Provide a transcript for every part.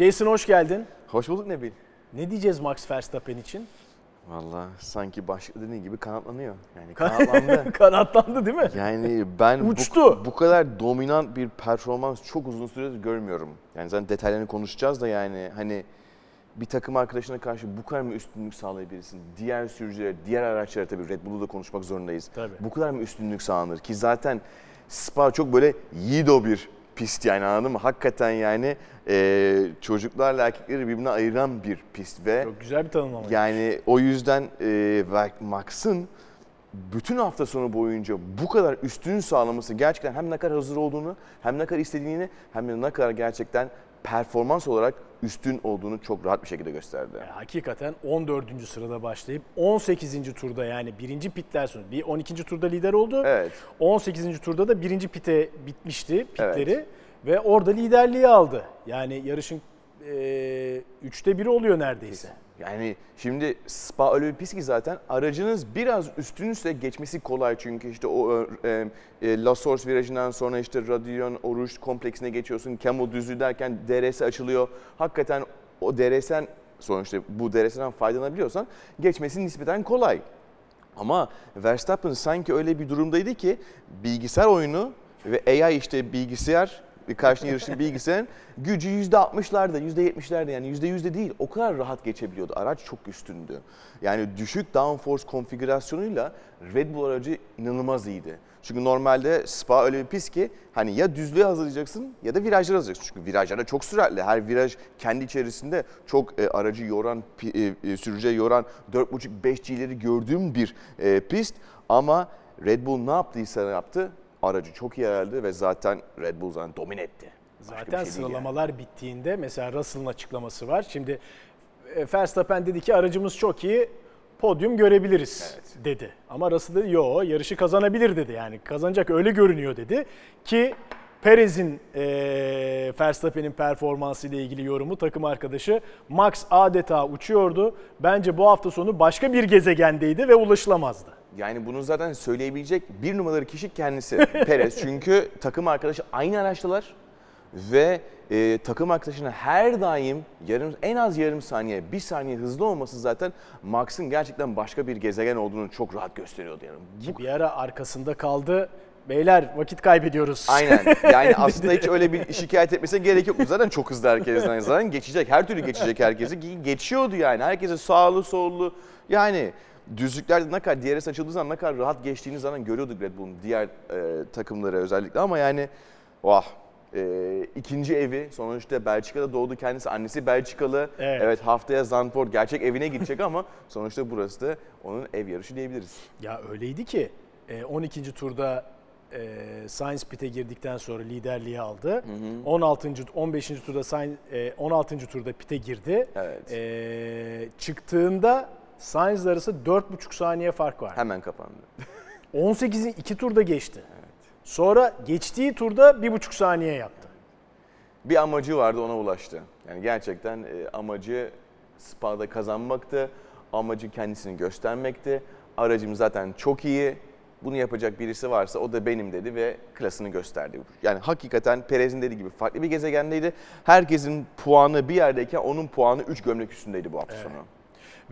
Jason hoş geldin. Hoş bulduk Nebil. Ne diyeceğiz Max Verstappen için? Valla sanki başlıkta dediğin gibi kanatlanıyor. Yani kanatlandı. Kanatlandı değil mi? yani ben Uçtu. Bu, bu kadar dominant bir performans çok uzun süredir görmüyorum. Yani zaten detaylarını konuşacağız da yani hani bir takım arkadaşına karşı bu kadar mı üstünlük sağlayabilirsin? Diğer sürücülere, diğer araçlara tabii Red Bull'u da konuşmak zorundayız. Tabii. Bu kadar mı üstünlük sağlanır? Ki zaten Spa çok böyle yiğido bir pist yani anladın mı? Hakikaten yani e, çocuklarla erkekleri birbirine ayıran bir pist ve Çok güzel bir tanımlama. yani o yüzden e, Max'ın bütün hafta sonu boyunca bu kadar üstün sağlaması gerçekten hem ne kadar hazır olduğunu hem ne kadar istediğini hem de ne kadar gerçekten performans olarak üstün olduğunu çok rahat bir şekilde gösterdi. Yani hakikaten 14. sırada başlayıp 18. turda yani birinci pitler sonu. Bir 12. turda lider oldu. Evet. 18. turda da birinci pite bitmişti pitleri Evet. ve orada liderliği aldı. Yani yarışın e, üçte biri oluyor neredeyse. Yani şimdi Spa öyle bir pist ki zaten aracınız biraz üstünse geçmesi kolay çünkü işte o e, e, La Source virajından sonra işte Radion Oruç kompleksine geçiyorsun. Camo düzlüğü derken DRS açılıyor. Hakikaten o DRS'den sonuçta bu DRS'den faydalanabiliyorsan geçmesi nispeten kolay. Ama Verstappen sanki öyle bir durumdaydı ki bilgisayar oyunu ve AI işte bilgisayar karşına yarışın bilgisayarın gücü %60'larda, %70'lerde yani %100'de değil. O kadar rahat geçebiliyordu. Araç çok üstündü. Yani düşük downforce konfigürasyonuyla Red Bull aracı inanılmaz iyiydi. Çünkü normalde Spa öyle bir pist ki hani ya düzlüğe hazırlayacaksın ya da virajlara hazırlayacaksın. Çünkü virajlarda çok süratli. Her viraj kendi içerisinde çok e, aracı yoran, e, e, sürücüye yoran 4.5-5G'leri gördüğüm bir e, pist. Ama Red Bull ne yaptıysa yaptı. Aracı çok iyi ayarladı ve zaten Red Bull zaten domine etti. Başka Zaten şey değil yani. sıralamalar bittiğinde mesela Russell'ın açıklaması var. Şimdi e, Verstappen dedi ki aracımız çok iyi, podyum görebiliriz dedi. Ama Russell dedi yo yarışı kazanabilir dedi. Yani kazanacak öyle görünüyor dedi. Ki Perez'in e, Verstappen'in performansı ile ilgili yorumu takım arkadaşı Max adeta uçuyordu. Bence bu hafta sonu başka bir gezegendeydi ve ulaşılamazdı. Yani bunu zaten söyleyebilecek bir numaralı kişi kendisi Perez. Çünkü takım arkadaşı aynı araçtalar ve e, takım arkadaşına her daim yarım en az yarım saniye, bir saniye hızlı olması zaten Max'ın gerçekten başka bir gezegen olduğunu çok rahat gösteriyordu. Yani bu Bir ara arkasında kaldı. Beyler vakit kaybediyoruz. Aynen. Yani aslında hiç öyle bir şikayet etmesine gerek yok. Zaten çok hızlı herkesten zaten geçecek. Her türlü geçecek herkesi. Ge- Geçiyordu yani. Herkese sağlı sollu. Yani düzlüklerde ne kadar DRS açıldığı zaman ne kadar rahat geçtiğini zaten görüyorduk Red Bull'un diğer e, takımları özellikle ama yani vah e, ikinci evi sonuçta Belçika'da doğdu kendisi annesi Belçikalı Evet. haftaya Zandvoort gerçek evine gidecek ama sonuçta burası da onun ev yarışı diyebiliriz. Ya öyleydi ki e, 12. turda e, Sainz pit'e girdikten sonra liderliği aldı. 16. 15. turda Sainz e, 16. turda pit'e girdi. Evet. E, çıktığında Sainz arası 4,5 saniye fark var. Hemen kapandı. 18'i 2 turda geçti. Sonra geçtiği turda 1,5 saniye yaptı. bir amacı vardı ona ulaştı. Yani gerçekten e, amacı Spa'da kazanmaktı. Amacı kendisini göstermekti. Aracım zaten çok iyi. Bunu yapacak birisi varsa o da benim dedi ve klasını gösterdi. Yani hakikaten Perez'in dediği gibi farklı bir gezegendeydi. Herkesin puanı bir yerdeyken onun puanı 3 gömlek üstündeydi bu hafta sonu.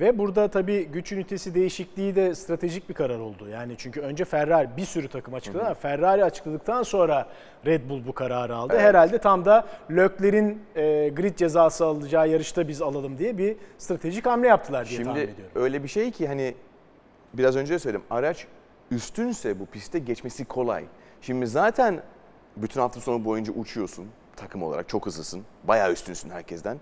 Ve burada tabii güç ünitesi değişikliği de stratejik bir karar oldu. Yani çünkü önce Ferrari bir sürü takım açıkladı ama Ferrari açıkladıktan sonra Red Bull bu kararı aldı. Evet. Herhalde tam da Lökler'in e, grid cezası alacağı yarışta biz alalım diye bir stratejik hamle yaptılar diye tahmin Şimdi ediyorum. öyle bir şey ki hani biraz önce de söyledim. Araç üstünse bu pistte geçmesi kolay. Şimdi zaten bütün hafta sonu boyunca uçuyorsun takım olarak çok hızlısın. Bayağı üstünsün herkesten.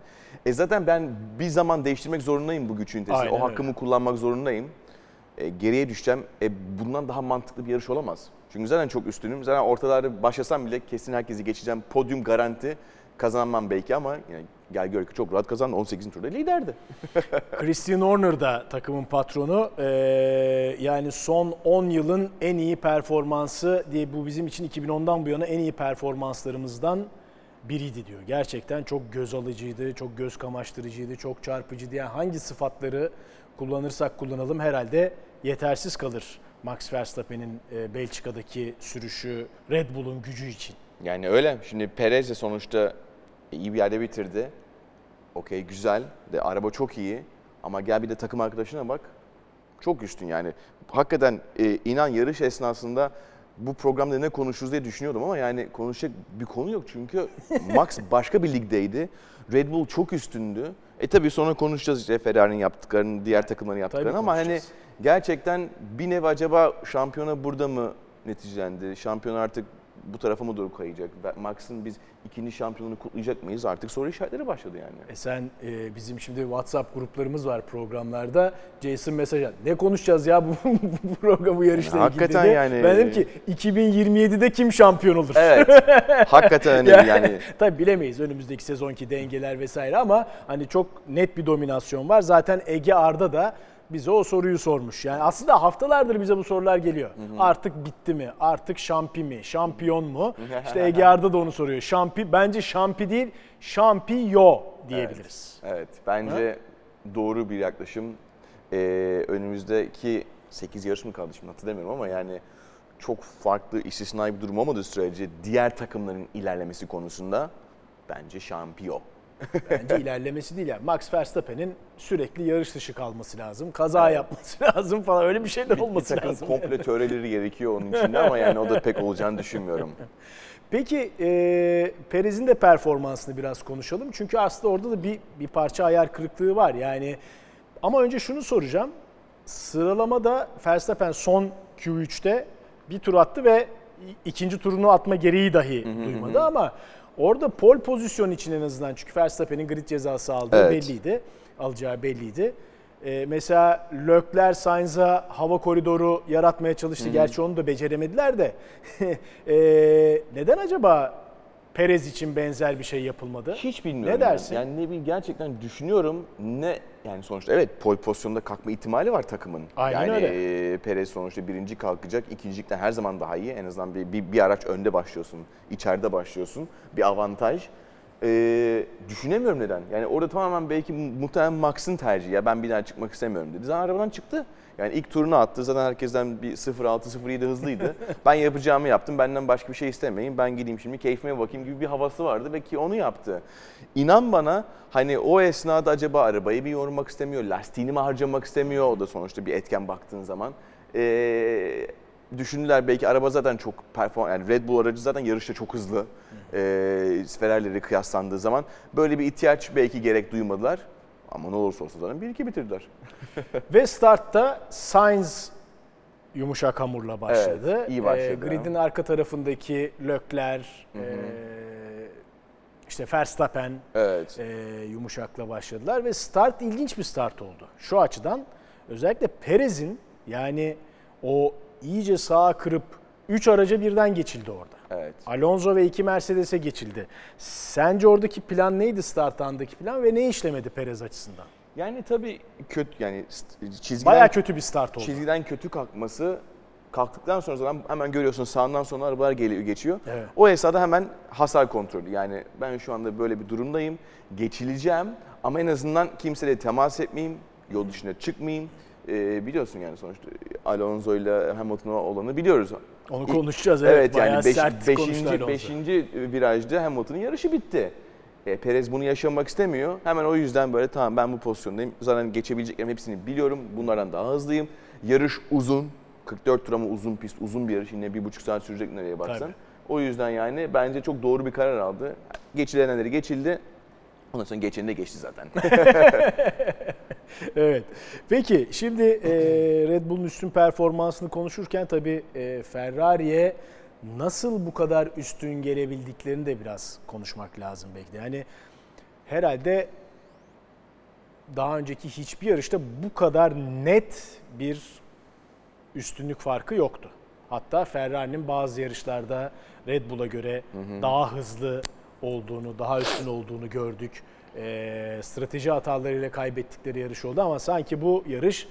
E zaten ben bir zaman değiştirmek zorundayım bu güç ünitesini. Aynen O öyle. hakkımı kullanmak zorundayım. E, geriye düşeceğim. E, bundan daha mantıklı bir yarış olamaz. Çünkü zaten çok üstünüm. Zaten ortalarda başlasam bile kesin herkesi geçeceğim. Podyum garanti. Kazanmam belki ama yani gel gör ki çok rahat kazandı. 18. turda liderdi. Christian Horner da takımın patronu. Ee, yani son 10 yılın en iyi performansı diye bu bizim için 2010'dan bu yana en iyi performanslarımızdan biriydi diyor. Gerçekten çok göz alıcıydı, çok göz kamaştırıcıydı, çok çarpıcıydı. Yani hangi sıfatları kullanırsak kullanalım herhalde yetersiz kalır Max Verstappen'in e, Belçika'daki sürüşü Red Bull'un gücü için. Yani öyle. Şimdi Perez de sonuçta iyi bir yerde bitirdi. okey güzel de araba çok iyi ama gel bir de takım arkadaşına bak çok üstün yani. Hakikaten e, inan yarış esnasında bu programda ne konuşuruz diye düşünüyordum ama yani konuşacak bir konu yok çünkü Max başka bir ligdeydi. Red Bull çok üstündü. E tabii sonra konuşacağız işte Ferrari'nin yaptıklarını, diğer takımların yaptıklarını ama hani gerçekten bir nev acaba şampiyona burada mı neticelendi? Şampiyon artık bu tarafa mı doğru kayacak? Max'ın biz ikinci şampiyonunu kutlayacak mıyız? Artık soru işaretleri başladı yani. E sen e, bizim şimdi WhatsApp gruplarımız var programlarda. Jason mesaj at. Ne konuşacağız ya bu, bu program bu yarışla Yani ilgili hakikaten dedi. yani- Ben dedim ki 2027'de kim şampiyon olur? Evet. hakikaten önemli yani. Tabii bilemeyiz önümüzdeki sezonki dengeler vesaire ama hani çok net bir dominasyon var. Zaten Ege Arda da bize o soruyu sormuş. Yani aslında haftalardır bize bu sorular geliyor. Artık bitti mi? Artık şampi mi? Şampiyon mu? İşte Ege Arda da onu soruyor. Şampi bence şampi değil, şampiyo diyebiliriz. Evet, bence doğru bir yaklaşım. Ee, önümüzdeki 8 yarış mı kaldı şimdi hatırlamıyorum ama yani çok farklı istisnai bir durum olmadığı sürece diğer takımların ilerlemesi konusunda bence şampiyon. Bence ilerlemesi değil yani. Max Verstappen'in sürekli yarış dışı kalması lazım. Kaza yapması lazım falan öyle bir şeyler Bir olması takım lazım. komple töreleri gerekiyor onun içinde ama yani o da pek olacağını düşünmüyorum. Peki e, Perez'in de performansını biraz konuşalım. Çünkü aslında orada da bir bir parça ayar kırıklığı var. Yani ama önce şunu soracağım. Sıralamada Verstappen son Q3'te bir tur attı ve ikinci turunu atma gereği dahi duymadı ama orada pole pozisyon için en azından çünkü Verstappen'in grid cezası aldığı Evet. belliydi. Alacağı belliydi. E, mesela Lökler Sainz'a hava koridoru yaratmaya çalıştı. Gerçi onu da beceremediler de. E, neden acaba Perez için benzer bir şey yapılmadı? Hiç bilmiyorum. Ne dersin? Yani ne bileyim gerçekten düşünüyorum ne yani sonuçta evet pole pozisyonda kalkma ihtimali var takımın. Aynen yani öyle. e, Perez sonuçta birinci kalkacak. ikincilikten her zaman daha iyi. En azından bir, bir, bir araç önde başlıyorsun. içeride başlıyorsun. Bir avantaj. E, düşünemiyorum neden. Yani orada tamamen belki muhtemelen Max'ın tercihi. Ya ben bir daha çıkmak istemiyorum dedi. Zaten arabadan çıktı. Yani ilk turunu attı. Zaten herkesten bir 0.6-0.7 hızlıydı. ben yapacağımı yaptım. Benden başka bir şey istemeyin. Ben gideyim şimdi keyfime bakayım gibi bir havası vardı ve ki onu yaptı. İnan bana hani o esnada acaba arabayı bir yormak istemiyor, lastiğini mi harcamak istemiyor? O da sonuçta bir etken baktığın zaman. Ee, düşündüler belki araba zaten çok perform yani Red Bull aracı zaten yarışta çok hızlı. Ee, Ferrari'leri kıyaslandığı zaman böyle bir ihtiyaç belki gerek duymadılar. Ama ne olursa olsun zaten 1-2 bitirdiler. Ve startta Sainz yumuşak hamurla başladı. Evet, iyi başladı. Ee, gridin arka tarafındaki Lökler, e, işte Verstappen Evet. e, yumuşakla başladılar ve start ilginç bir start oldu. Şu açıdan özellikle Perez'in yani o iyice sağa kırıp 3 araca birden geçildi orada. Evet. Alonso ve iki Mercedes'e geçildi. Sence oradaki plan neydi start andaki plan ve ne işlemedi Perez açısından? Yani tabii kötü yani çizgiden Baya kötü bir start oldu. çizgiden kötü kalkması kalktıktan sonra zaten hemen görüyorsun sağından sonra arabalar geliyor geçiyor. Evet. O esnada hemen hasar kontrolü. Yani ben şu anda böyle bir durumdayım. Geçileceğim ama en azından kimseyle temas etmeyeyim. Yol dışına çıkmayayım. Ee, biliyorsun yani sonuçta Alonso ile Hamilton'a olanı biliyoruz. Onu konuşacağız evet. Evet, bayağı yani beş, sert beşinci, beşinci virajda Hamilton'ın yarışı bitti. E, Perez bunu yaşamak istemiyor. Hemen o yüzden böyle tamam ben bu pozisyondayım. Zaten geçebileceklerim hepsini biliyorum. Bunlardan daha hızlıyım. Yarış uzun. 44 tur ama uzun pist, uzun bir yarış. Yine bir buçuk saat sürecek nereye baksan. Tabii. O yüzden yani bence çok doğru bir karar aldı. Geçilenleri geçildi. Ondan sonra geçeni de geçti zaten. Evet. Peki şimdi e, Red Bull'un üstün performansını konuşurken tabii e, Ferrari'ye nasıl bu kadar üstün gelebildiklerini de biraz konuşmak lazım belki de. Yani herhalde daha önceki hiçbir yarışta bu kadar net bir üstünlük farkı yoktu. Hatta Ferrari'nin bazı yarışlarda Red Bull'a göre daha hızlı olduğunu, daha üstün olduğunu gördük. Ee, strateji hatalarıyla kaybettikleri yarış oldu ama sanki bu yarış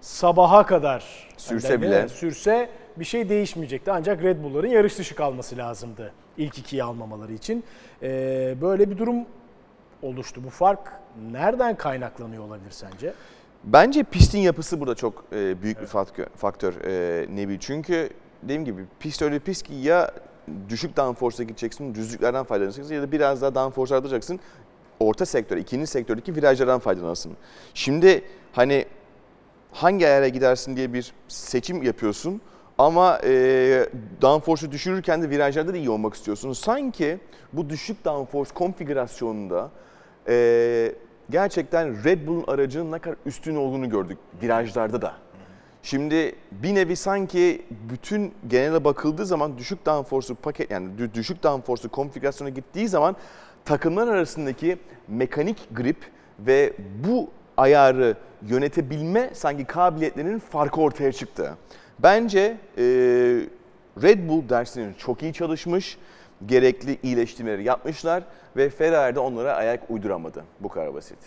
sabaha kadar Sürse yani bile. sürse bir şey değişmeyecekti. Ancak Red Bull'ların yarış dışı kalması lazımdı ilk ikiyi almamaları için. Ee, böyle bir durum oluştu. Bu fark nereden kaynaklanıyor olabilir sence? Bence pistin yapısı burada çok e, büyük bir faktör, e, Nebi. Çünkü dediğim gibi pist öyle pist ki ya düşük downforce'a gideceksin, düzlüklerden faydalanacaksın ya da biraz daha downforce artacaksın. Orta sektör, ikinci sektördeki virajlardan faydalansın. Şimdi hani hangi ayara gidersin diye bir seçim yapıyorsun ama e, downforce'u düşürürken de virajlarda da iyi olmak istiyorsun. Sanki bu düşük downforce konfigürasyonunda e, gerçekten Red Bull'un aracının ne kadar üstün olduğunu gördük virajlarda da. Şimdi bir nevi sanki bütün genele bakıldığı zaman düşük downforce'u paket yani dü- düşük downforce'u konfigürasyona gittiği zaman takımlar arasındaki mekanik grip ve bu ayarı yönetebilme sanki kabiliyetlerinin farkı ortaya çıktı. Bence e, Red Bull dersinin çok iyi çalışmış, gerekli iyileştirmeleri yapmışlar ve Ferrari de onlara ayak uyduramadı. Bu kadar basit.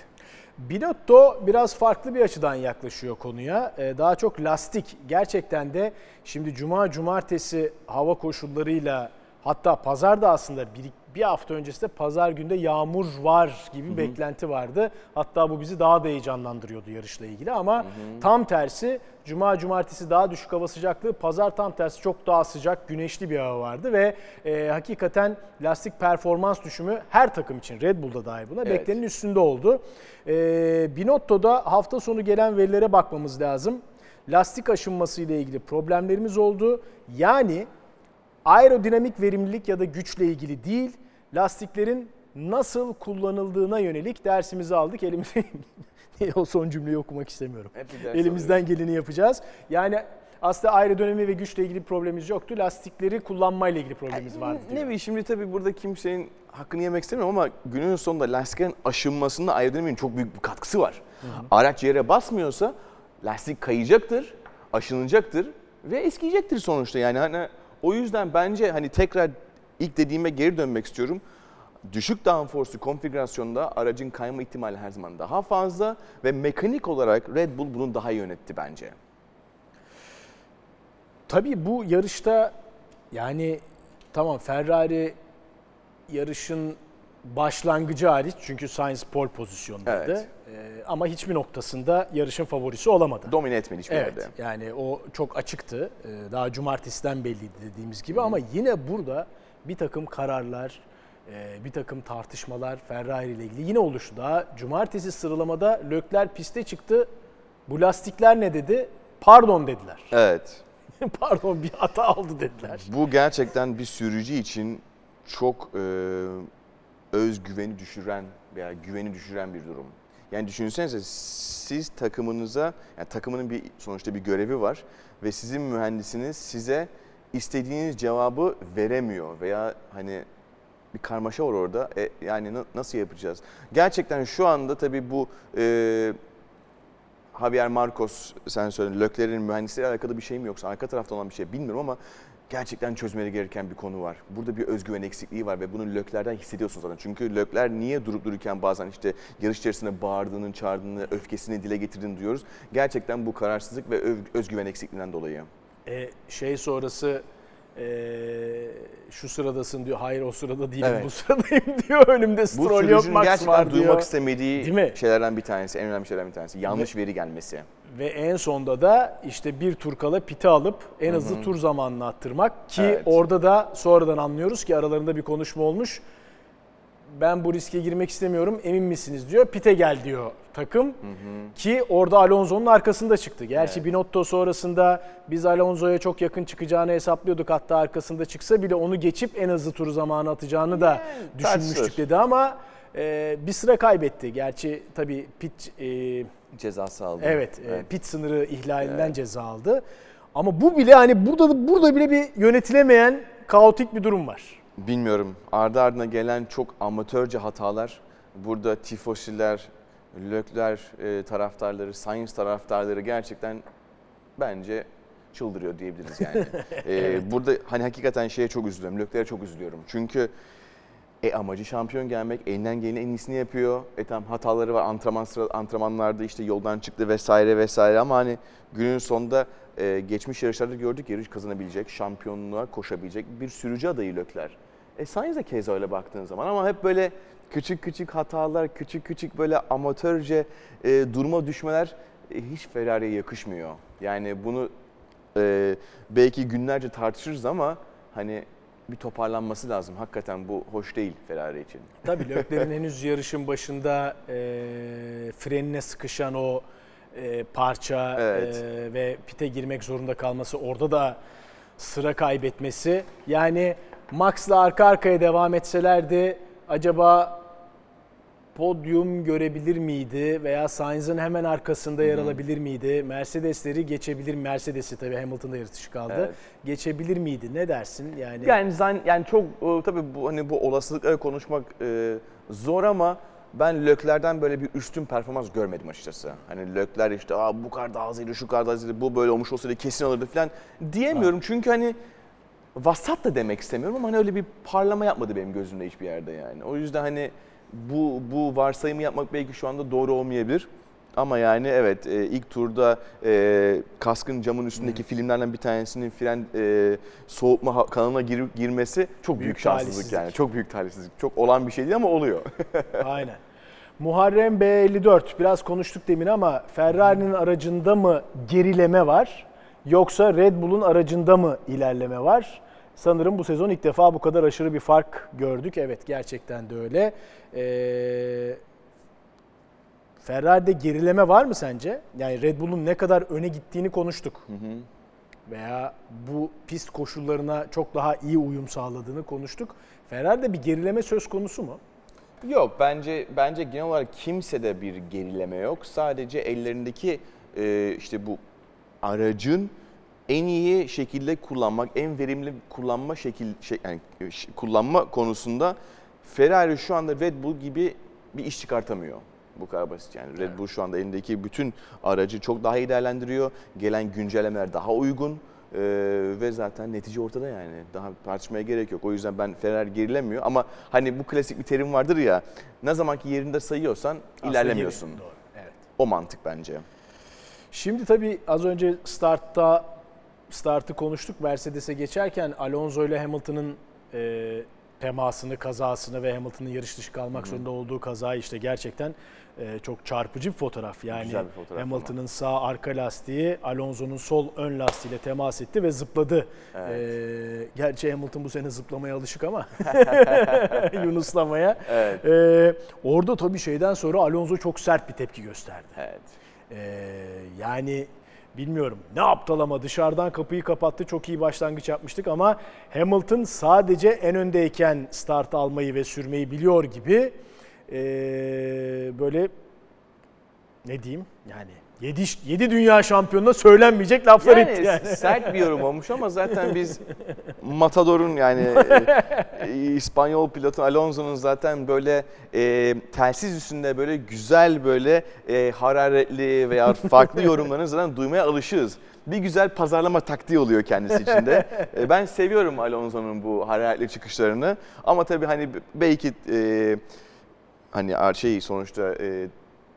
Binotto biraz farklı bir açıdan yaklaşıyor konuya. Ee, Daha çok lastik. Gerçekten de şimdi cuma cumartesi hava koşullarıyla hatta pazar da aslında bir, bir hafta öncesinde pazar günde yağmur var gibi bir beklenti vardı. Hatta bu bizi daha da heyecanlandırıyordu yarışla ilgili ama tam tersi cuma cumartesi daha düşük hava sıcaklığı, pazar tam tersi çok daha sıcak, güneşli bir hava vardı ve e, hakikaten lastik performans düşümü her takım için Red Bull'da dahil buna Evet. beklenenin üstünde oldu. E, Binotto'da hafta sonu gelen verilere bakmamız lazım. Lastik aşınması ile ilgili problemlerimiz oldu. Yani aerodinamik verimlilik ya da güçle ilgili değil, lastiklerin nasıl kullanıldığına yönelik dersimizi aldık. Elimize o son cümleyi okumak istemiyorum. Elimizden geleni yapacağız. Yani aslında aerodinami ve güçle ilgili problemimiz yoktu. Lastikleri kullanmayla ilgili problemimiz vardı. Ne bileyim şimdi tabii burada kimsenin hakkını yemek istemiyorum ama günün sonunda lastiklerin aşınmasında aerodinamiğin çok büyük bir katkısı var. Araç yere basmıyorsa lastik kayacaktır, aşınacaktır ve eskiyecektir sonuçta. Yani hani o yüzden bence hani tekrar ilk dediğime geri dönmek istiyorum. Düşük downforce'lu konfigürasyonda aracın kayma ihtimali her zaman daha fazla ve mekanik olarak Red Bull bunu daha iyi yönetti bence. Tabii bu yarışta yani tamam Ferrari yarışın başlangıcı hariç çünkü Sainz pole pozisyondaydı. Evet. Ee, ama hiçbir noktasında yarışın favorisi olamadı. Domine etmedi hiçbir Evet yerde. yani o çok açıktı. Ee, Daha cumartesiden belliydi dediğimiz gibi ama yine burada bir takım kararlar, e, bir takım tartışmalar Ferrari ile ilgili yine oluştu. Daha cumartesi sıralamada Lökler piste çıktı. Bu lastikler ne dedi? Pardon dediler. Evet. Pardon bir hata oldu dediler. Bu gerçekten bir sürücü için çok e, özgüveni düşüren veya güveni düşüren bir durum. Yani düşünsenize siz takımınıza, yani takımının bir sonuçta bir görevi var ve sizin mühendisiniz size istediğiniz cevabı veremiyor veya hani bir karmaşa var orada. E, yani na- nasıl yapacağız? Gerçekten şu anda tabii bu e, Javier Marcos sen söyledin. Lökler'in mühendisliğiyle alakalı bir şey mi yoksa arka tarafta olan bir şey bilmiyorum ama gerçekten çözmeleri gereken bir konu var. Burada bir özgüven eksikliği var ve bunu Lökler'den hissediyorsun zaten. Çünkü Lökler niye durup dururken bazen işte yarış içerisinde bağırdığını, çağırdığını, öfkesini dile getirdiğini duyuyoruz. Gerçekten bu kararsızlık ve öz- özgüven eksikliğinden dolayı. E, şey sonrası e, şu sıradasın diyor. Hayır o sırada değilim Evet. bu sıradayım diyor. Önümde Bu Stroll yok Max var duymak diyor. istemediği Değil mi? şeylerden bir tanesi, en önemli şeylerden bir tanesi. Yanlış veri gelmesi. Ve en sonda da işte bir tur kala piti alıp en hızlı tur zamanını attırmak ki Evet. orada da sonradan anlıyoruz ki aralarında bir konuşma olmuş. Ben bu riske girmek istemiyorum emin misiniz diyor. Pite gel diyor takım ki orada Alonso'nun arkasında çıktı. Gerçi Evet. Binotto sonrasında biz Alonso'ya çok yakın çıkacağını hesaplıyorduk. Hatta arkasında çıksa bile onu geçip en hızlı tur zamanı atacağını da düşünmüştük dedi ama e, bir sıra kaybetti. Gerçi tabii pit e, Cezası aldı. Evet, e, pit sınırı ihlalinden ceza aldı. Ama bu bile hani burada burada bile bir yönetilemeyen kaotik bir durum var. Bilmiyorum. Ardı ardına gelen çok amatörce hatalar. Burada tifosiler, Lökler e, taraftarları, Sainz taraftarları gerçekten bence çıldırıyor diyebiliriz yani. E, Burada hani hakikaten şeye çok üzülüyorum. Lökler'e çok üzülüyorum. Çünkü e amacı şampiyon gelmek, elinden gelenin en iyisini yapıyor. E tamam hataları var antrenman sıra, antrenmanlarda işte yoldan çıktı vesaire vesaire ama hani günün sonunda e, geçmiş yarışlarda gördük yarış kazanabilecek, şampiyonluğa koşabilecek bir sürücü adayı Lökler. E Sainz de keza öyle baktığın zaman ama hep böyle küçük küçük hatalar, küçük küçük böyle amatörce e, durma düşmeler e, hiç Ferrari'ye yakışmıyor. Yani bunu e, belki günlerce tartışırız ama hani bir toparlanması lazım. Hakikaten bu hoş değil Ferrari için. Tabii Lökler'in henüz yarışın başında e, frenine sıkışan o e, parça Evet. e, ve pite girmek zorunda kalması orada da sıra kaybetmesi. Yani Max'la arka arkaya devam etselerdi acaba podyum görebilir miydi veya Sainz'ın hemen arkasında yer alabilir miydi? Mercedesleri geçebilir Mercedes'i tabii Hamilton'da yarış dışı kaldı. Evet. Geçebilir miydi? Ne dersin? Yani, Yani zan, yani çok e, tabii bu hani bu olasılıkları konuşmak e, zor ama ben Lökler'den böyle bir üstün performans görmedim açıkçası. Hani Lökler işte Aa, bu kadar daha hızlıydı, şu kadar daha hızlıydı, bu böyle olmuş olsaydı kesin alırdı falan diyemiyorum. Çünkü hani vasat da demek istemiyorum ama hani öyle bir parlama yapmadı benim gözümde hiçbir yerde yani. O yüzden hani bu bu varsayımı yapmak belki şu anda doğru olmayabilir. Ama yani evet e, ilk turda e, kaskın camın üstündeki filmlerden bir tanesinin fren e, soğutma kanalına gir- girmesi çok büyük, Büyük şanssızlık yani. Çok büyük talihsizlik. Çok olan bir şey değil ama oluyor. Aynen. Muharrem B54 biraz konuştuk demin ama Ferrari'nin aracında mı gerileme var yoksa Red Bull'un aracında mı ilerleme var? Sanırım bu sezon ilk defa bu kadar aşırı bir fark gördük. Evet gerçekten de öyle. Ee, Ferrari'de gerileme var mı sence? Yani Red Bull'un ne kadar öne gittiğini konuştuk. Veya bu pist koşullarına çok daha iyi uyum sağladığını konuştuk. Ferrari'de bir gerileme söz konusu mu? Yok bence bence genel olarak kimsede bir gerileme yok. Sadece ellerindeki e, işte bu aracın en iyi şekilde kullanmak, en verimli kullanma şekil şey, yani e, kullanma konusunda Ferrari şu anda Red Bull gibi bir iş çıkartamıyor. Bu kadar basit yani. Red Bull şu anda elindeki bütün aracı çok daha iyi değerlendiriyor. Gelen güncellemeler daha uygun. Ee, ve zaten netice ortada yani. Daha tartışmaya gerek yok. O yüzden ben Ferrari gerilemiyor ama hani bu klasik bir terim vardır ya. Ne zamanki yerinde sayıyorsan Aslında ilerlemiyorsun. Doğru. Evet. O mantık bence. Şimdi tabii az önce startta startı konuştuk. Mercedes'e geçerken Alonso ile Hamilton'ın e, temasını, kazasını ve Hamilton'ın yarış dışı kalmak zorunda olduğu kazayı işte gerçekten e, çok çarpıcı bir fotoğraf. Yani Güzel bir fotoğraf. Hamilton'ın sağ arka lastiği Alonso'nun sol ön lastiğiyle temas etti ve zıpladı. E, gerçi Hamilton bu sene zıplamaya alışık ama Yunuslamaya. Evet. E, orada tabii şeyden sonra Alonso çok sert bir tepki gösterdi. Evet. Ee, yani bilmiyorum ne aptal ama dışarıdan kapıyı kapattı. Çok iyi başlangıç yapmıştık ama Hamilton sadece en öndeyken start almayı ve sürmeyi biliyor gibi ee, böyle ne diyeyim yani 7, 7 dünya şampiyonuna söylenmeyecek laflar Yani, etti yani. sert bir yorum olmuş ama zaten biz Matador'un yani e, İspanyol pilotu Alonso'nun zaten böyle e, telsiz üstünde böyle güzel böyle e, hararetli veya farklı yorumlarını zaten duymaya alışığız. Bir güzel pazarlama taktiği oluyor kendisi için de. E, ben seviyorum Alonso'nun bu hararetli çıkışlarını ama tabii hani belki e, hani şey sonuçta e,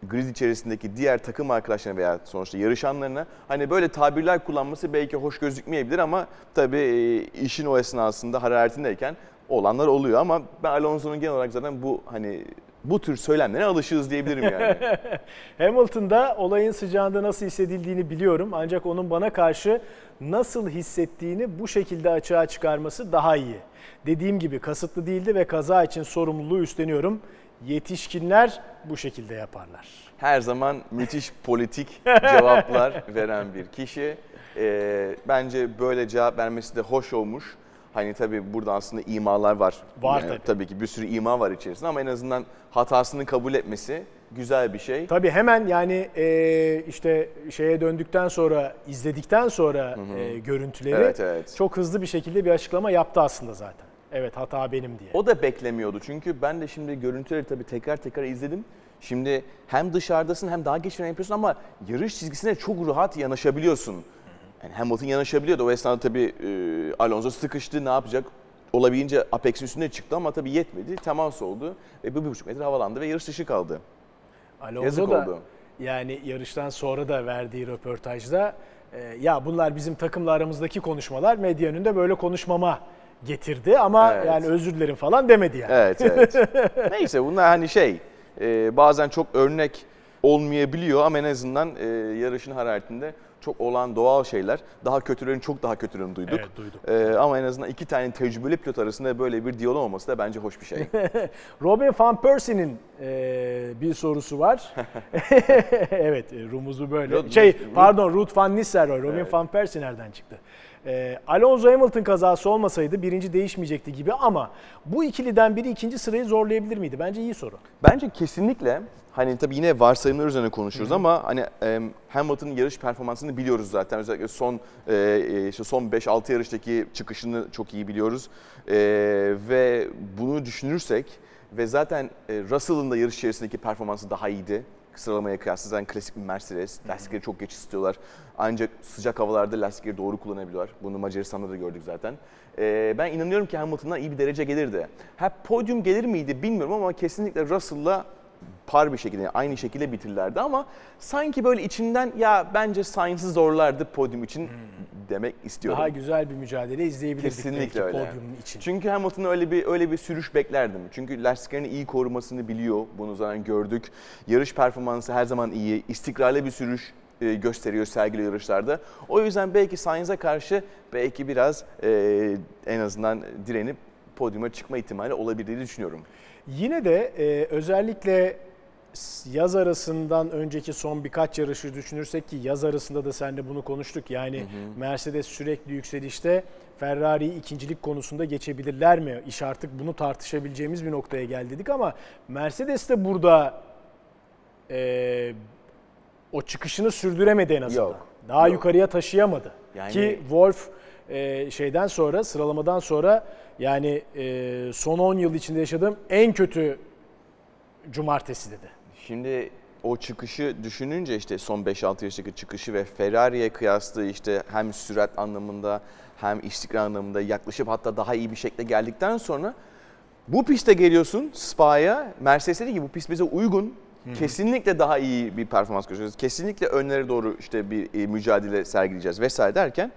grid içerisindeki diğer takım arkadaşlarına veya sonuçta yarışanlarına hani böyle tabirler kullanması belki hoş gözükmeyebilir ama tabii e, işin o esnasında hararetindeyken olanlar oluyor ama ben Alonso'nun genel olarak zaten bu hani bu tür söylemlere alışığız diyebilirim yani. Hamilton'da olayın sıcağında nasıl hissedildiğini biliyorum. Ancak onun bana karşı nasıl hissettiğini bu şekilde açığa çıkarması daha iyi. Dediğim gibi kasıtlı değildi ve kaza için sorumluluğu üstleniyorum. Yetişkinler bu şekilde yaparlar. Her zaman müthiş politik cevaplar veren bir kişi. Ee, bence böyle cevap vermesi de hoş olmuş. Hani tabii burada aslında imalar var. Var Yani tabii. Tabii ki bir sürü ima var içerisinde ama en azından hatasını kabul etmesi güzel bir şey. Tabii hemen yani e, işte şeye döndükten sonra, izledikten sonra e, görüntüleri Evet, evet. çok hızlı bir şekilde bir açıklama yaptı aslında zaten. Evet hata benim diye. O da beklemiyordu çünkü ben de şimdi görüntüleri tabii tekrar tekrar izledim. Şimdi hem dışarıdasın hem daha geç fren yapıyorsun ama yarış çizgisine çok rahat yanaşabiliyorsun. Yani Hamilton yanaşabiliyordu. O esnada tabii e, Alonso sıkıştı ne yapacak? Olabildiğince Apex'in üstüne çıktı ama tabii yetmedi. Temas oldu ve bir buçuk metre havalandı ve yarış dışı kaldı. Alonso Yazık da oldu. yani yarıştan sonra da verdiği röportajda e, ya bunlar bizim takımla aramızdaki konuşmalar medya önünde böyle konuşmama getirdi ama Evet. yani özür dilerim falan demedi yani. Evet evet. Neyse bunlar hani şey e, bazen çok örnek olmayabiliyor ama en azından e, yarışın hararetinde çok olan doğal şeyler. Daha kötülerin çok daha kötülerini duyduk. Evet, duyduk. Ee, ama en azından iki tane tecrübeli pilot arasında böyle bir diyalog olması da bence hoş bir şey. Robin van Persie'nin e, bir sorusu var. evet, e, rumuzu böyle. Rod- şey, Rod- pardon, Ruth van Nistelrooy. Robin Evet. van Persie nereden çıktı? E, Alonso Hamilton kazası olmasaydı birinci değişmeyecekti gibi ama bu ikiliden biri ikinci sırayı zorlayabilir miydi? Bence iyi soru. Bence kesinlikle hani tabii yine varsayımlar üzerine konuşuyoruz ama hani e, Hamilton'ın yarış performansını biliyoruz zaten. Özellikle son e, e, işte son 5-6 yarıştaki çıkışını çok iyi biliyoruz. E, ve bunu düşünürsek ve zaten e, Russell'ın da yarış içerisindeki performansı daha iyiydi. Sıralamaya kıyasla zaten klasik bir Mercedes. Lastikleri çok geç ısıtıyorlar. Ancak sıcak havalarda lastikleri doğru kullanabiliyorlar. Bunu Macaristan'da da gördük zaten. E, ben inanıyorum ki Hamilton'dan iyi bir derece gelirdi. Ha podyum gelir miydi bilmiyorum ama kesinlikle Russell'la par bir şekilde, aynı şekilde bitirirlerdi ama sanki böyle içinden ya bence Sainz'ı zorlardı podyum için demek istiyorum. Daha güzel bir mücadele izleyebilirdik Kesinlikle belki öyle. podyumun için. Çünkü Hamilton'ın öyle bir öyle bir sürüş beklerdim. Çünkü lastiklerini iyi korumasını biliyor. Bunu zaten gördük. Yarış performansı her zaman iyi. İstikrarlı bir sürüş e, gösteriyor sergili yarışlarda. O yüzden belki Sainz'a karşı belki biraz e, en azından direnip podyuma çıkma ihtimali olabilir diye düşünüyorum. Yine de e, özellikle yaz arasından önceki son birkaç yarışı düşünürsek ki yaz arasında da seninle bunu konuştuk. Yani Mercedes sürekli yükselişte Ferrari'yi ikincilik konusunda geçebilirler mi? İş artık bunu tartışabileceğimiz bir noktaya geldi dedik ama Mercedes de burada e, o çıkışını sürdüremedi en azından. Yok, Daha yok. yukarıya taşıyamadı. Yani- Ki Wolf e, şeyden sonra sıralamadan sonra yani e, son 10 yıl içinde yaşadığım en kötü cumartesi dedi. Şimdi o çıkışı düşününce işte son 5-6 yaşındaki çıkışı ve Ferrari'ye kıyaslı işte hem sürat anlamında hem istikrar anlamında yaklaşıp hatta daha iyi bir şekilde geldikten sonra bu piste geliyorsun Spa'ya. Mercedes dedi ki bu pist bize uygun. Kesinlikle daha iyi bir performans göstereceğiz. Kesinlikle önlere doğru işte bir e, mücadele sergileyeceğiz vesaire derken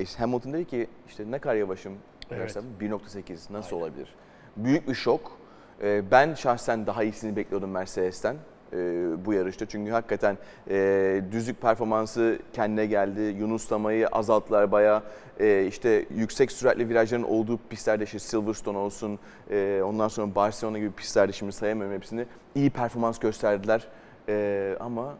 e, Hamilton dedi ki işte ne kadar yavaşım Evet. Verstappen 1.8 nasıl olabilir? Büyük bir şok. E, ben şahsen daha iyisini bekliyordum Mercedes'ten e, bu yarışta. Çünkü hakikaten e, düzlük performansı kendine geldi. Yunuslamayı azalttılar bayağı. E, işte yüksek süratli virajların olduğu pistlerde işte Silverstone olsun, e, ondan sonra Barcelona gibi pistlerde şimdi sayamıyorum hepsini. iyi performans gösterdiler. E, ama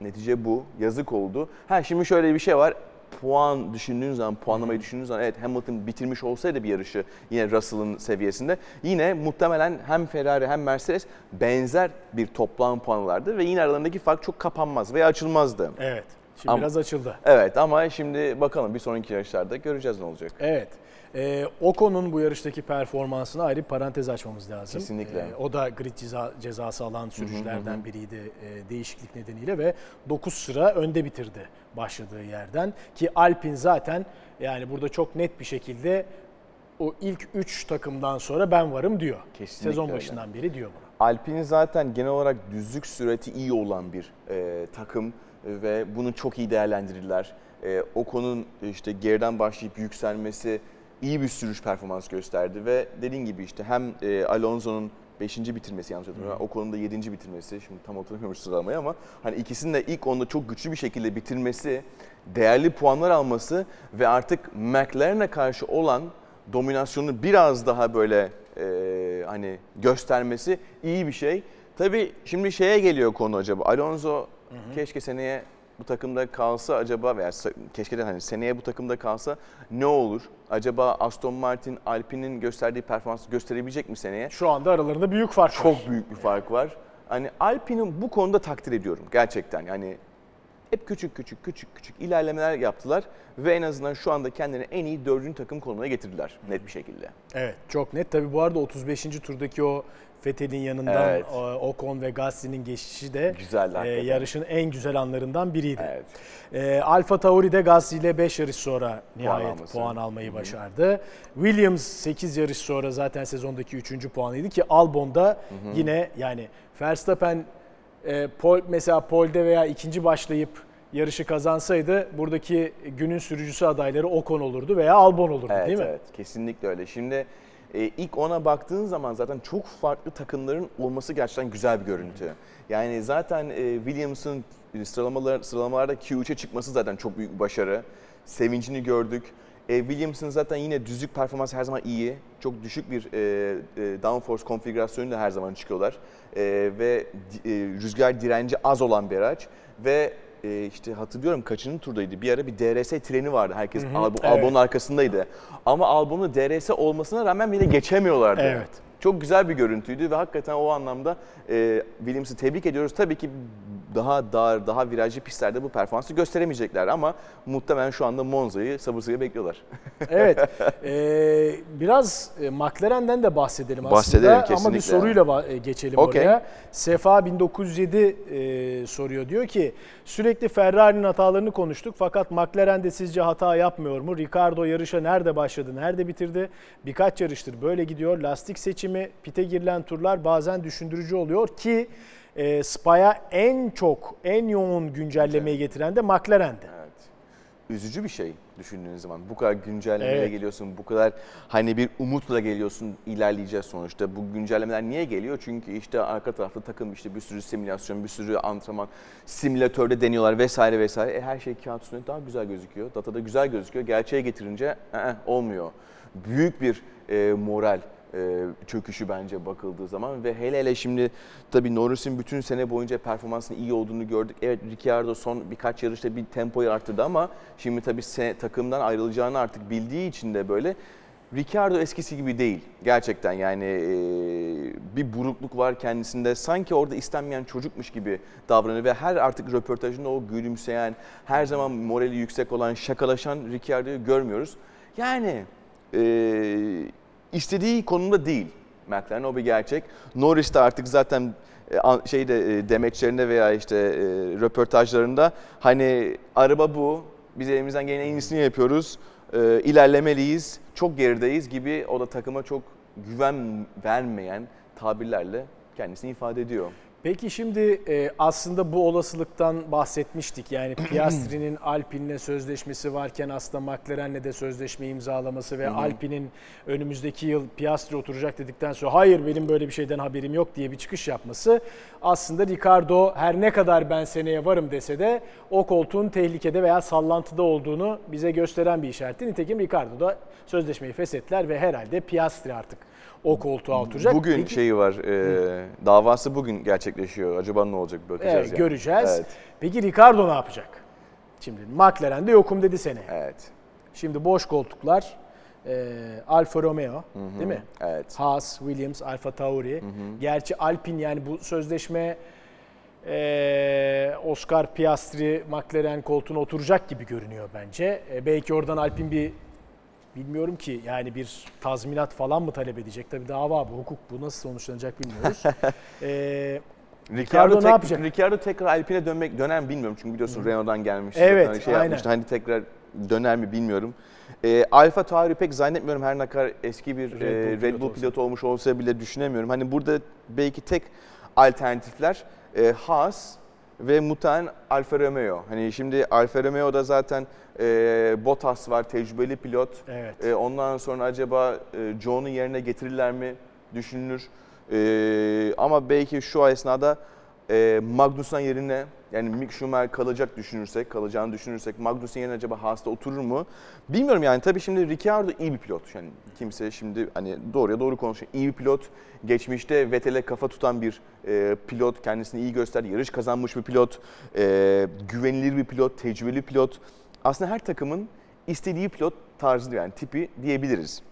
netice bu. Yazık oldu. Ha şimdi şöyle bir şey var puan düşündüğün zaman, puanlamayı düşündüğün zaman evet Hamilton bitirmiş olsaydı bir yarışı yine Russell'ın seviyesinde yine muhtemelen hem Ferrari hem Mercedes benzer bir toplam puanlardı ve yine aralarındaki fark çok kapanmaz veya açılmazdı. Evet. Şimdi Ama- biraz açıldı. Evet ama şimdi bakalım bir sonraki yarışlarda göreceğiz ne olacak. Evet. Ee, Ocon'un bu yarıştaki performansına ayrı bir parantez açmamız lazım. Kesinlikle. Ee, o da grid ceza, cezası alan sürücülerden biriydi e, değişiklik nedeniyle ve 9 sıra önde bitirdi başladığı yerden. Ki Alpine zaten yani burada çok net bir şekilde o ilk 3 takımdan sonra ben varım diyor. Kesinlikle Sezon öyle. başından beri diyor bunu. Alpine zaten genel olarak düzlük sürati iyi olan bir e, takım ve bunu çok iyi değerlendirirler. E, Ocon'un işte geriden başlayıp yükselmesi iyi bir sürüş performans gösterdi ve dediğin gibi işte hem e, Alonso'nun 5. bitirmesi yanlış hatırlamıyorum. Ocon'un da 7. bitirmesi. Şimdi tam hatırlamıyorum sıralamayı ama hani ikisinin de ilk onda çok güçlü bir şekilde bitirmesi, değerli puanlar alması ve artık McLaren'e karşı olan dominasyonu biraz daha böyle e, hani göstermesi iyi bir şey. Tabii şimdi şeye geliyor konu acaba. Alonso keşke seneye bu takımda kalsa acaba veya keşke de hani seneye bu takımda kalsa ne olur? Acaba Aston Martin Alpine'in gösterdiği performansı gösterebilecek mi seneye? Şu anda aralarında büyük fark var. Çok büyük bir fark var. Hani Alpine'in bu konuda takdir ediyorum gerçekten. Yani hep küçük küçük küçük küçük ilerlemeler yaptılar ve en azından şu anda kendini en iyi dördüncü takım konumuna getirdiler net bir şekilde. Evet çok net. Tabii bu arada 35. turdaki o Vettel'in yanından Evet. Ocon ve Gasly'nin geçişi de Güzeldi e, yarışın en güzel anlarından biriydi. Evet. E, Alfa Tauri de Gasly ile 5 yarış sonra nihayet alması. puan almayı başardı. Williams 8 yarış sonra zaten sezondaki 3. puanıydı ki Albon'da yine yani Verstappen e, pol, mesela polde veya ikinci başlayıp yarışı kazansaydı buradaki günün sürücüsü adayları Ocon olurdu veya Albon olurdu Evet, değil mi? evet. Kesinlikle öyle. Şimdi e, ilk ona baktığın zaman zaten çok farklı takımların olması gerçekten güzel bir görüntü. Yani zaten e, Williams'ın sıralamalar, sıralamalarda Q3'e çıkması zaten çok büyük bir başarı. Sevincini gördük. E, Williams'ın zaten yine düzlük performansı her zaman iyi. Çok düşük bir e, e, downforce konfigürasyonuyla her zaman çıkıyorlar. E, ve e, rüzgar direnci az olan bir araç. Ve e, işte hatırlıyorum kaçıncı turdaydı. Bir ara bir DRS treni vardı. Herkes Albon, evet. Albon'un arkasındaydı. Ama Albon'u DRS olmasına rağmen bile geçemiyorlardı. Evet. Çok güzel bir görüntüydü ve hakikaten o anlamda e, Williams'ı tebrik ediyoruz. Tabii ki daha dar, daha virajlı pistlerde bu performansı gösteremeyecekler ama muhtemelen şu anda Monza'yı sabırsızlıkla bekliyorlar. Evet. Ee, biraz e, McLaren'den de bahsedelim aslında. Bahsedelim Ama bir kesinlikle. soruyla e, geçelim Okey. oraya. Sefa 1907 e, soruyor. Diyor ki sürekli Ferrari'nin hatalarını konuştuk fakat McLaren'de sizce hata yapmıyor mu? Ricardo yarışa nerede başladı, nerede bitirdi? Birkaç yarıştır böyle gidiyor. Lastik seçimi, pite girilen turlar bazen düşündürücü oluyor ki e, Spa'ya en çok, en yoğun güncellemeyi getiren de McLaren'di. Evet. Üzücü bir şey düşündüğün zaman. Bu kadar güncellemeye Evet. geliyorsun, bu kadar hani bir umutla geliyorsun, ilerleyeceğiz sonuçta. Bu güncellemeler niye geliyor? Çünkü işte arka tarafta takım işte bir sürü simülasyon, bir sürü antrenman, simülatörde deniyorlar vesaire vesaire. E, her şey kağıt üstünde daha güzel gözüküyor, datada güzel gözüküyor. Gerçeğe getirince "Ee, olmuyor. Büyük bir e, moral e, çöküşü bence bakıldığı zaman ve hele hele şimdi tabii Norris'in bütün sene boyunca performansının iyi olduğunu gördük. Evet Ricciardo son birkaç yarışta bir tempoyu arttırdı ama şimdi tabii se- takımdan ayrılacağını artık bildiği için de böyle Ricciardo eskisi gibi değil. Gerçekten yani e, bir burukluk var kendisinde. Sanki orada istenmeyen çocukmuş gibi davranıyor ve her artık röportajında o gülümseyen, her zaman morali yüksek olan, şakalaşan Ricciardo'yu görmüyoruz. Yani e, istediği konumda değil McLaren o bir gerçek. Norris de artık zaten e, şeyde e, demeçlerinde veya işte e, röportajlarında hani araba bu. Biz elimizden gelen en iyisini yapıyoruz. İlerlemeliyiz. Çok gerideyiz gibi o da takıma çok güven vermeyen tabirlerle kendisini ifade ediyor. Peki şimdi e, aslında bu olasılıktan bahsetmiştik. Yani Piastri'nin Alpine'le sözleşmesi varken aslında McLaren'le de sözleşme imzalaması ve Alpine'in önümüzdeki yıl Piastri oturacak dedikten sonra hayır benim böyle bir şeyden haberim yok diye bir çıkış yapması aslında Ricardo her ne kadar ben seneye varım dese de o koltuğun tehlikede veya sallantıda olduğunu bize gösteren bir işaretti. Nitekim Ricardo da sözleşmeyi feshettiler ve herhalde Piastri artık o koltuğa oturacak. Bugün Peki- şeyi var, e, davası bugün gerçekleşiyor. Acaba ne olacak bakacağız Evet, yani. göreceğiz. Evet, Peki Ricardo ne yapacak? Şimdi McLaren'de yokum dedi sene. evet, Şimdi boş koltuklar e, Alfa Romeo değil mi? evet. Haas, Williams, Alfa Tauri. Gerçi Alpine yani bu sözleşme e, Oscar Piastri McLaren koltuğuna oturacak gibi görünüyor bence. E, belki oradan Alpine bir bilmiyorum ki yani bir tazminat falan mı talep edecek? Tabii dava bu, hukuk bu nasıl sonuçlanacak bilmiyoruz. e, Ricardo, ne tek- yapacak? Ricardo tekrar Alpine'e dönmek döner mi bilmiyorum çünkü biliyorsun Renault'dan gelmiş. Evet, zaten şey aynen. yapmıştı. Hani tekrar döner mi bilmiyorum. E, Alfa Tauri pek zannetmiyorum her ne kadar eski bir Red Red Bull pilotu Red Bull pilotu olmuş olsa bile düşünemiyorum. Hani burada belki tek alternatifler e, Haas ve muhtemelen Alfa Romeo. Hani şimdi Alfa Romeo'da zaten e, Bottas var, tecrübeli pilot. evet. E, ondan sonra acaba e, John'un yerine getirirler mi düşünülür. E, ama belki şu esnada e, Magnus'un yerine yani Mick Schumacher kalacak düşünürsek, kalacağını düşünürsek Magnus'un yerine acaba Haas'ta oturur mu? Bilmiyorum yani tabii şimdi Ricciardo iyi bir pilot. Yani kimse şimdi hani doğruya doğru konuşuyor. İyi bir pilot. Geçmişte Vettel'e kafa tutan bir e, pilot. Kendisini iyi gösterdi. Yarış kazanmış bir pilot. E, güvenilir bir pilot, tecrübeli pilot. Aslında her takımın istediği pilot tarzı yani tipi diyebiliriz.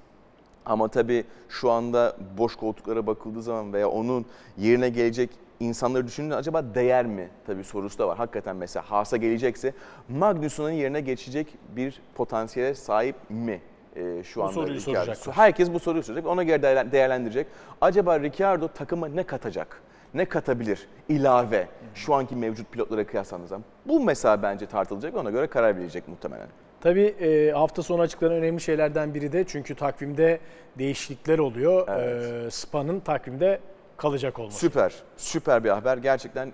Ama tabii şu anda boş koltuklara bakıldığı zaman veya onun yerine gelecek insanları düşündüğünde acaba değer mi? Tabii sorusu da var. Hakikaten mesela Haas'a gelecekse Magnussen'ın yerine geçecek bir potansiyele sahip mi? Ee, şu Bu anda soruyu soracaklar. Herkes bu soruyu soracak. Ona göre değerlen- değerlendirecek. Acaba Ricciardo takıma ne katacak? Ne katabilir? İlave şu anki mevcut pilotlara kıyaslandığı zaman. Bu mesela bence tartılacak ve ona göre karar verilecek muhtemelen. Tabii e, hafta sonu açıklanan önemli şeylerden biri de çünkü takvimde değişiklikler oluyor. Evet. E, Spa'nın takvimde kalacak olması. Süper, süper bir haber. Gerçekten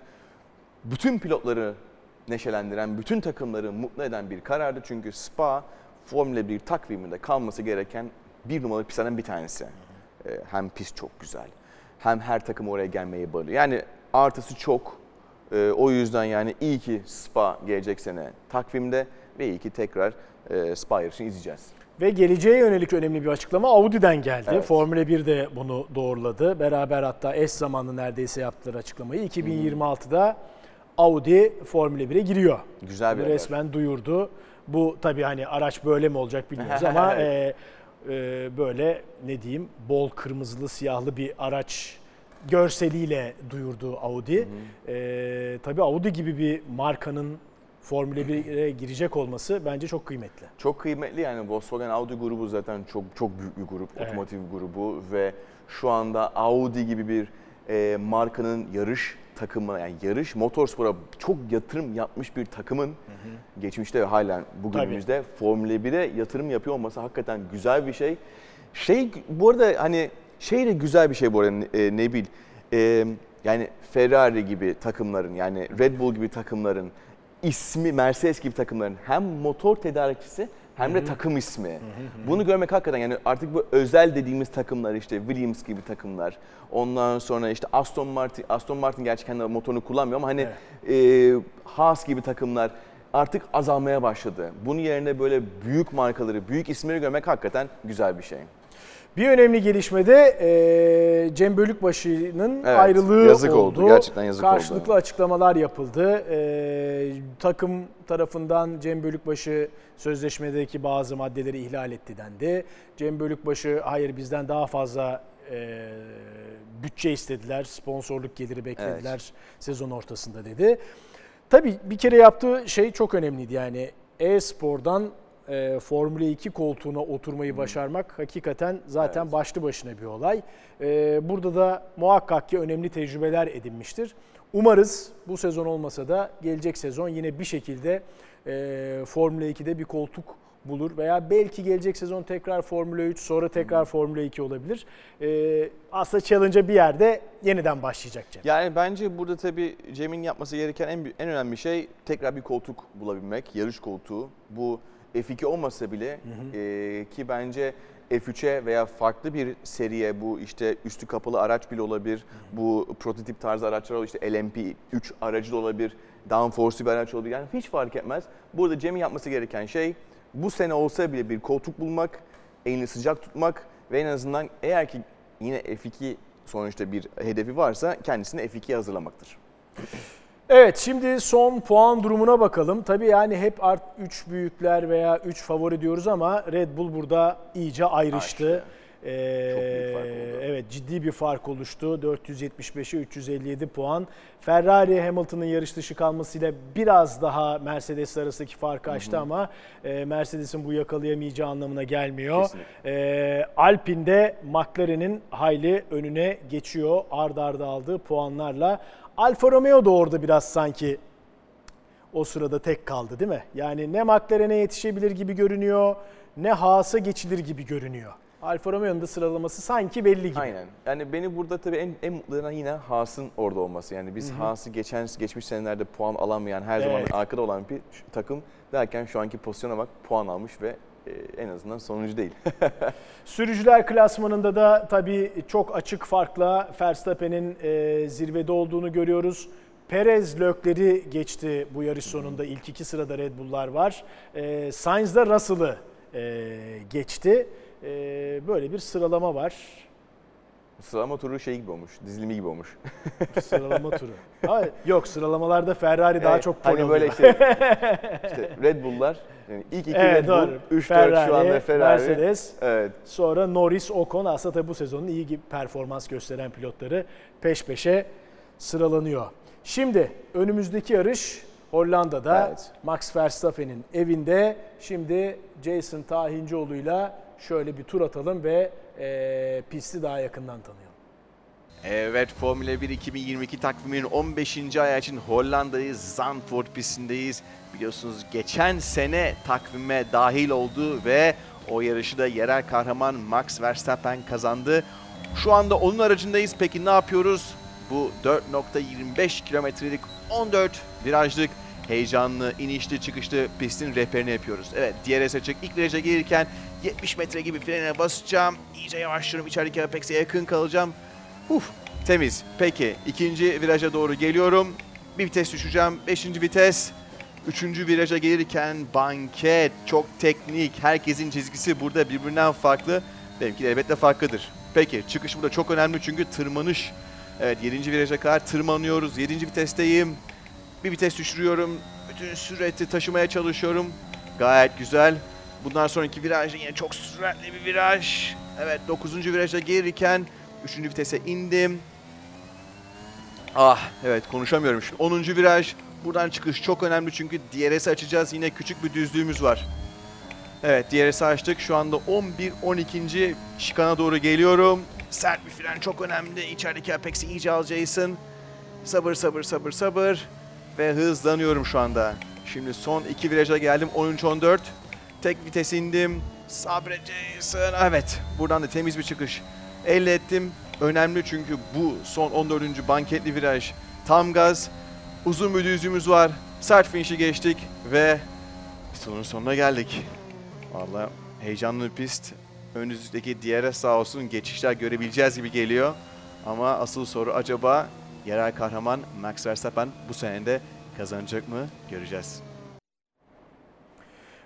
bütün pilotları neşelendiren, bütün takımları mutlu eden bir karardı. Çünkü Spa Formula 1 takviminde kalması gereken bir numaralı pistlerden bir tanesi. E, hem pist çok güzel. Hem her takım oraya gelmeye bayılıyor. Yani artısı çok. E, o yüzden yani iyi ki Spa gelecek sene takvimde ve iyi ki tekrar e, Spa yarışını izleyeceğiz. Ve geleceğe yönelik önemli bir açıklama Audi'den geldi. Evet. Formula 1 de bunu doğruladı. Beraber hatta eş zamanlı neredeyse yaptılar açıklamayı. 2026'da Audi Formula 1'e giriyor. Güzel bir Bunu haber. resmen duyurdu. Bu tabii hani araç böyle mi olacak bilmiyoruz ama e, e, böyle ne diyeyim bol kırmızılı siyahlı bir araç görseliyle duyurdu Audi. E, tabii Audi gibi bir markanın Formula 1'e girecek olması bence çok kıymetli. Çok kıymetli yani Volkswagen Audi grubu zaten çok çok büyük bir grup, Evet. otomotiv grubu ve şu anda Audi gibi bir e, markanın yarış takımı yani yarış motorspora çok yatırım yapmış bir takımın geçmişte ve halen bugünümüzde Formula 1'e yatırım yapıyor olması hakikaten güzel bir şey. Şey bu arada hani şey de güzel bir şey bu arada e, Nebil. E, yani Ferrari gibi takımların yani Red Bull gibi takımların ismi Mercedes gibi takımların hem motor tedarikçisi hem de takım ismi. Bunu görmek hakikaten yani artık bu özel dediğimiz takımlar işte Williams gibi takımlar. Ondan sonra işte Aston Martin, Aston Martin gerçi kendi motorunu kullanmıyor ama hani e, Haas gibi takımlar artık azalmaya başladı. Bunun yerine böyle büyük markaları, büyük isimleri görmek hakikaten güzel bir şey. Bir önemli gelişmede e, Cem Bölükbaşı'nın Evet, ayrılığı yazık oldu. oldu, gerçekten yazık oldu. Karşılıklı açıklamalar yapıldı. E, takım tarafından Cem Bölükbaşı sözleşmedeki bazı maddeleri ihlal etti dendi. Cem Bölükbaşı hayır bizden daha fazla e, bütçe istediler, sponsorluk geliri beklediler sezon ortasında dedi. Tabii bir kere yaptığı şey çok önemliydi yani e-spordan e, Formula 2 koltuğuna oturmayı başarmak hakikaten zaten Evet. başlı başına bir olay. E, burada da muhakkak ki önemli tecrübeler edinmiştir. Umarız bu sezon olmasa da gelecek sezon yine bir şekilde e, Formula 2'de bir koltuk bulur veya belki gelecek sezon tekrar Formula 3 sonra tekrar Formula 2 olabilir. E, aslında challenge'a bir yerde yeniden başlayacak Cem. Yani bence burada tabii Cem'in yapması gereken en, en önemli şey tekrar bir koltuk bulabilmek, yarış koltuğu. Bu F2 olmasa bile e, ki bence F3'e veya farklı bir seriye bu işte üstü kapalı araç bile olabilir. Bu prototip tarzı araçlar olabilir. İşte LMP3 aracı da olabilir. Downforce'lu bir araç olabilir. Yani hiç fark etmez. Burada Cem'in yapması gereken şey bu sene olsa bile bir koltuk bulmak, elini sıcak tutmak ve en azından eğer ki yine F2 sonuçta bir hedefi varsa kendisini F2'ye hazırlamaktır. Evet şimdi son puan durumuna bakalım. Tabii yani hep art 3 büyükler veya 3 favori diyoruz ama Red Bull burada iyice ayrıştı. Ayrıştı. Ee, Çok büyük fark oldu. Evet ciddi bir fark oluştu. 475'e 357 puan. Ferrari Hamilton'ın yarış dışı kalmasıyla biraz daha Mercedes arasındaki farkı açtı ama e, Mercedes'in bu yakalayamayacağı anlamına gelmiyor. Kesinlikle. E, Alpine'de McLaren'in hayli önüne geçiyor ard arda aldığı puanlarla. Alfa Romeo da orada biraz sanki o sırada tek kaldı değil mi? Yani ne McLaren'e yetişebilir gibi görünüyor ne Haas'a geçilir gibi görünüyor. Alfa Romeo'nun da sıralaması sanki belli gibi. Aynen. Yani beni burada tabii en, en mutlu eden yine Haas'ın orada olması. Yani biz Haas'ı geçen geçmiş senelerde puan alamayan, her zaman Evet. arkada olan bir takım derken şu anki pozisyona bak puan almış ve en azından sonuncu değil. Sürücüler klasmanında da tabii çok açık farkla Verstappen'in e, zirvede olduğunu görüyoruz. Perez Lökler'i geçti bu yarış sonunda. İlk iki sırada Red Bull'lar var. E, Sainz da Russell'ı e, geçti. E, böyle bir sıralama var. Sıralama turu şey gibi olmuş, dizilimi gibi olmuş. Sıralama turu. Ama yok sıralamalarda Ferrari daha Yani çok hani alıyor. böyle işte, işte Red Bull'lar, yani ilk iki Evet Red Bull, doğru. 3-4 Ferrari, şu anda Ferrari. Mercedes, Evet. Sonra Norris, Ocon aslında tabii bu sezonun iyi gibi performans gösteren pilotları peş peşe sıralanıyor. Şimdi önümüzdeki yarış Hollanda'da Evet. Max Verstappen'in evinde. Şimdi Jason Tahincioğlu'yla şöyle bir tur atalım ve eee, pisti daha yakından tanıyalım. Evet Formula 1 2022 takviminin 15. ayağı için Hollanda'yız. Zandvoort pistindeyiz. Biliyorsunuz geçen sene takvime dahil oldu ve o yarışı da yerel kahraman Max Verstappen kazandı. Şu anda onun aracındayız. Peki ne yapıyoruz? Bu 4.25 kilometrelik 14 virajlık heyecanlı, inişli çıkışlı pistin rehberini yapıyoruz. Evet DRS açık. İlk viraja gelirken 70 metre gibi frene basacağım. İyice yavaşlıyorum. İçerideki Apex'e yakın kalacağım. Uf, temiz. Peki ikinci viraja doğru geliyorum. Bir vites düşeceğim. Beşinci vites. Üçüncü viraja gelirken banket, çok teknik. Herkesin çizgisi burada birbirinden farklı. Benimki de elbette farklıdır. Peki çıkış burada çok önemli çünkü tırmanış. Evet 7. viraja kadar tırmanıyoruz. 7. vitesteyim. Bir vites düşürüyorum. Bütün sürati taşımaya çalışıyorum. Gayet güzel. Bundan sonraki viraj yine çok süratli bir viraj. Evet 9. viraja gelirken 3. vitese indim. Ah evet konuşamıyorum şimdi. 10. viraj. Buradan çıkış çok önemli çünkü DRS açacağız. Yine küçük bir düzlüğümüz var. Evet DRS açtık. Şu anda 11-12. şikana doğru geliyorum. Sert bir fren çok önemli. İçerideki Apex'i iyice alacaksın. Sabır sabır sabır sabır. Ve hızlanıyorum şu anda. Şimdi son iki viraja geldim. 13-14. Tek vites indim. Sabredeceksin. Evet. Buradan da temiz bir çıkış elde ettim. Önemli çünkü bu son 14. banketli viraj. Tam gaz. Uzun bir düzlüğümüz var. Sert finish'i geçtik ve sonun sonuna geldik. Vallahi heyecanlı bir pist. Önümüzdeki DRS sağ olsun geçişler görebileceğiz gibi geliyor. Ama asıl soru acaba yerel kahraman Max Verstappen bu sene de kazanacak mı göreceğiz.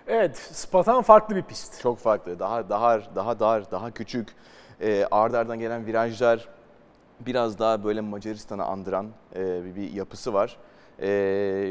Evet, Spa'tan farklı bir pist. Çok farklı. Daha dar, daha dar, daha küçük. E, ardı ardına gelen virajlar biraz daha böyle Macaristan'ı andıran e, bir, bir yapısı var. E,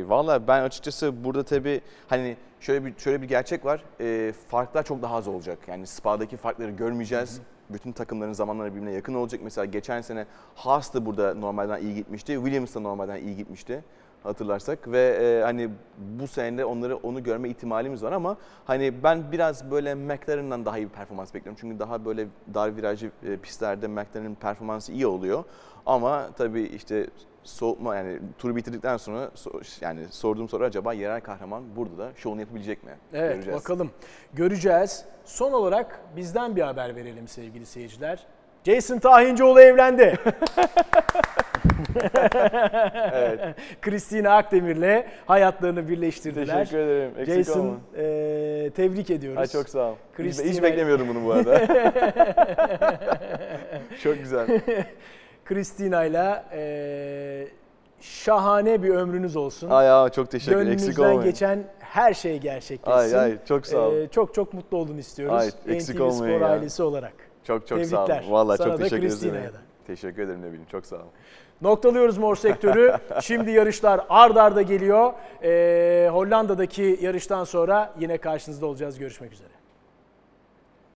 Valla ben açıkçası burada tabii hani şöyle bir şöyle bir gerçek var. E, farklar çok daha az olacak. Yani Spa'daki farkları görmeyeceğiz. Bütün takımların zamanları birbirine yakın olacak. Mesela geçen sene Haas da burada normalden iyi gitmişti. Williams da normalden iyi gitmişti hatırlarsak ve e, hani bu sene onları onu görme ihtimalimiz var ama hani ben biraz böyle McLaren'dan daha iyi bir performans bekliyorum. Çünkü daha böyle dar virajlı e, pistlerde McLaren'in performansı iyi oluyor. Ama tabii işte soğutma yani turu bitirdikten sonra so- yani sorduğum soru acaba yerel kahraman burada da şovunu yapabilecek mi? Evet, Göreceğiz. bakalım. Göreceğiz. Son olarak bizden bir haber verelim sevgili seyirciler. Jason Tahincioğlu evlendi. Evet. Christina Akdemir'le hayatlarını birleştirdiler. Teşekkür ederim. Eksik Jason olma. e, tebrik ediyoruz. Ay çok sağ ol. Hiç, Christina- hiç beklemiyordum bunu bu arada. çok güzel. Christina'yla e, şahane bir ömrünüz olsun. Ay ya çok teşekkür ederim. Eksik olmayın. geçen her şey gerçekleşsin. Ay ay çok sağ ol. E, çok çok mutlu olduğunu istiyoruz. Ay, eksik NTV olmayın Spor ya. ailesi olarak. Çok çok sağ Tebrikler. olun. Vallahi Sana çok teşekkür ederim. Teşekkür ederim Nebil'im. Çok sağ ol. Noktalıyoruz mor sektörü. Şimdi yarışlar ard arda geliyor. Ee, Hollanda'daki yarıştan sonra yine karşınızda olacağız. Görüşmek üzere.